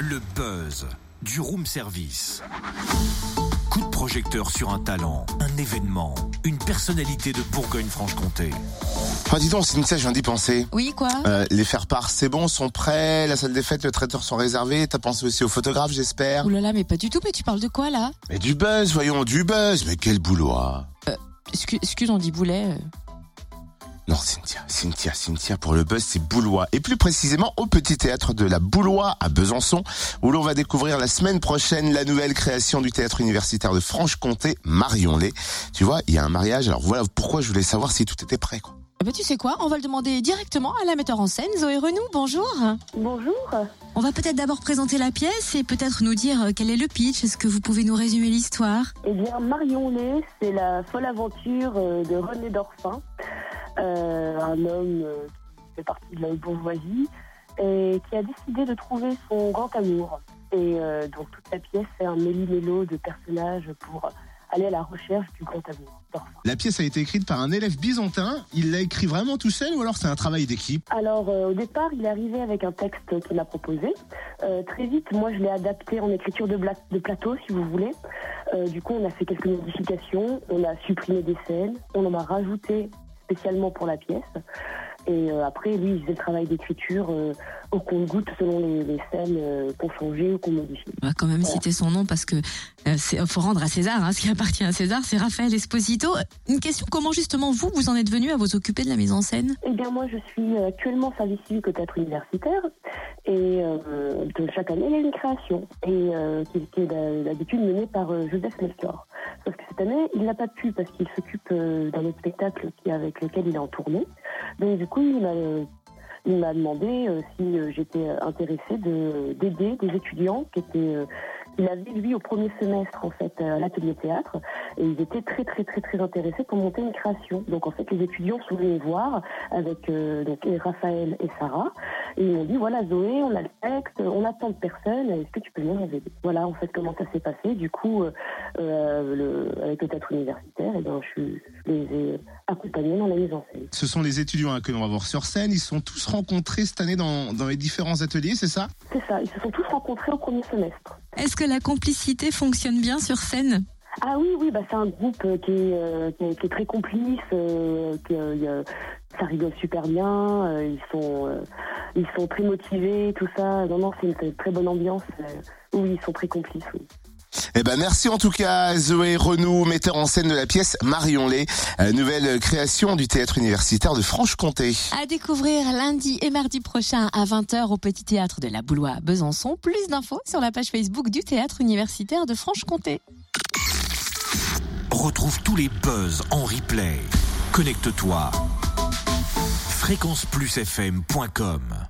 Le buzz du room service. Coup de projecteur sur un talent, un événement, une personnalité de Bourgogne-Franche-Comté. Ah, dis donc, Cynthia, je viens d'y penser. Oui, quoi Euh, les faire-part, c'est bon, sont prêts, la salle des fêtes, le traiteur sont réservés. T'as pensé aussi aux photographes, j'espère. Ouh là là, mais pas du tout, mais tu parles de quoi là? Mais du buzz, voyons, du buzz. Mais quel boulot, hein? Excuse, excuse, on dit boulet. euh. Non, Cynthia, Cynthia, Cynthia, pour le buzz, c'est Boulois. Et plus précisément au Petit Théâtre de la Boulois à Besançon, où l'on va découvrir la semaine prochaine la nouvelle création du Théâtre universitaire de Franche-Comté, Marionlay. Tu vois, il y a un mariage, alors voilà pourquoi je voulais savoir si tout était prêt, quoi. Eh ben, tu sais quoi On va le demander directement à la metteur en scène, Zoé Renou. Bonjour. Bonjour. On va peut-être d'abord présenter la pièce et peut-être nous dire euh, quel est le pitch. Est-ce que vous pouvez nous résumer l'histoire? Eh bien, Marion Lay, c'est la folle aventure euh, de René Dorfin, un homme euh, qui fait partie de la bourgeoisie et qui a décidé de trouver son grand amour. Et euh, donc, toute la pièce, c'est un méli-mélo de personnages pour aller à la recherche du grand amour. La pièce a été écrite par un élève byzantin. Il l'a écrit vraiment tout seul ou alors c'est un travail d'équipe? Alors, euh, au départ, il est arrivé avec un texte qu'il m'a proposé. Euh, très vite, moi, je l'ai adapté en écriture de, plateau, si vous voulez. Euh, du coup, on a fait quelques modifications. On a supprimé des scènes. On en a rajouté spécialement pour la pièce. Et euh, après, lui, il faisait le travail d'écriture euh, au compte-goutte selon les, les scènes euh, qu'on changeait ou qu'on modifiait. On va quand même citer son nom parce que c'est faut rendre à César hein, ce qui appartient à César, c'est Raphaël Esposito. Une question comment justement vous vous en êtes venu à vous occuper de la mise en scène? Eh bien, moi, je suis actuellement service civique au théâtre universitaire. Et de chaque année, il y a une création. Et qui, qui est d'ha- d'habitude menée par Joseph Melchior. Sauf que cette année, il n'a pas pu parce qu'il s'occupe euh, d'un autre spectacle avec lequel il est en tournée. Donc, du coup, il m'a, il m'a demandé euh, si euh, j'étais intéressée de, d'aider des étudiants qui étaient. euh, il avait, lui, au premier semestre, en fait, à l'atelier théâtre, et ils étaient très, très, très, très intéressés pour monter une création. Donc, en fait, les étudiants sont venus voir avec donc, Raphaël et Sarah, et ils m'ont dit, voilà, Zoé, on a le texte, on a tant de personnes, est-ce que tu peux venir nous aider Voilà, en fait, comment ça s'est passé. Du coup, euh, euh, le, avec le théâtre universitaire, et ben, je, les ai accompagnés dans la mise en scène. Ce sont les étudiants hein, que l'on va voir sur scène. Ils se sont tous rencontrés cette année dans, dans les différents ateliers, c'est ça? C'est ça, ils se sont tous rencontrés au premier semestre. Est-ce que la complicité fonctionne bien sur scène? Ah oui, oui, bah c'est un groupe euh, qui est, euh, qui est, qui est très complice, euh, qui, euh, ça rigole super bien, euh, ils sont euh, ils sont très motivés, tout ça. Non, non, c'est une, très- très bonne ambiance. euh, oui, ils sont très complices, oui. Eh ben merci en tout cas Zoé Renou, metteur en scène de la pièce Marion Lay, euh, nouvelle création du théâtre universitaire de Franche-Comté. À découvrir lundi et mardi prochain à 20h au Petit Théâtre de la Boulois à Besançon. Plus d'infos sur la page Facebook du Théâtre universitaire de Franche-Comté. Retrouve tous les buzz en replay. Connecte-toi. fréquenceplusfm.com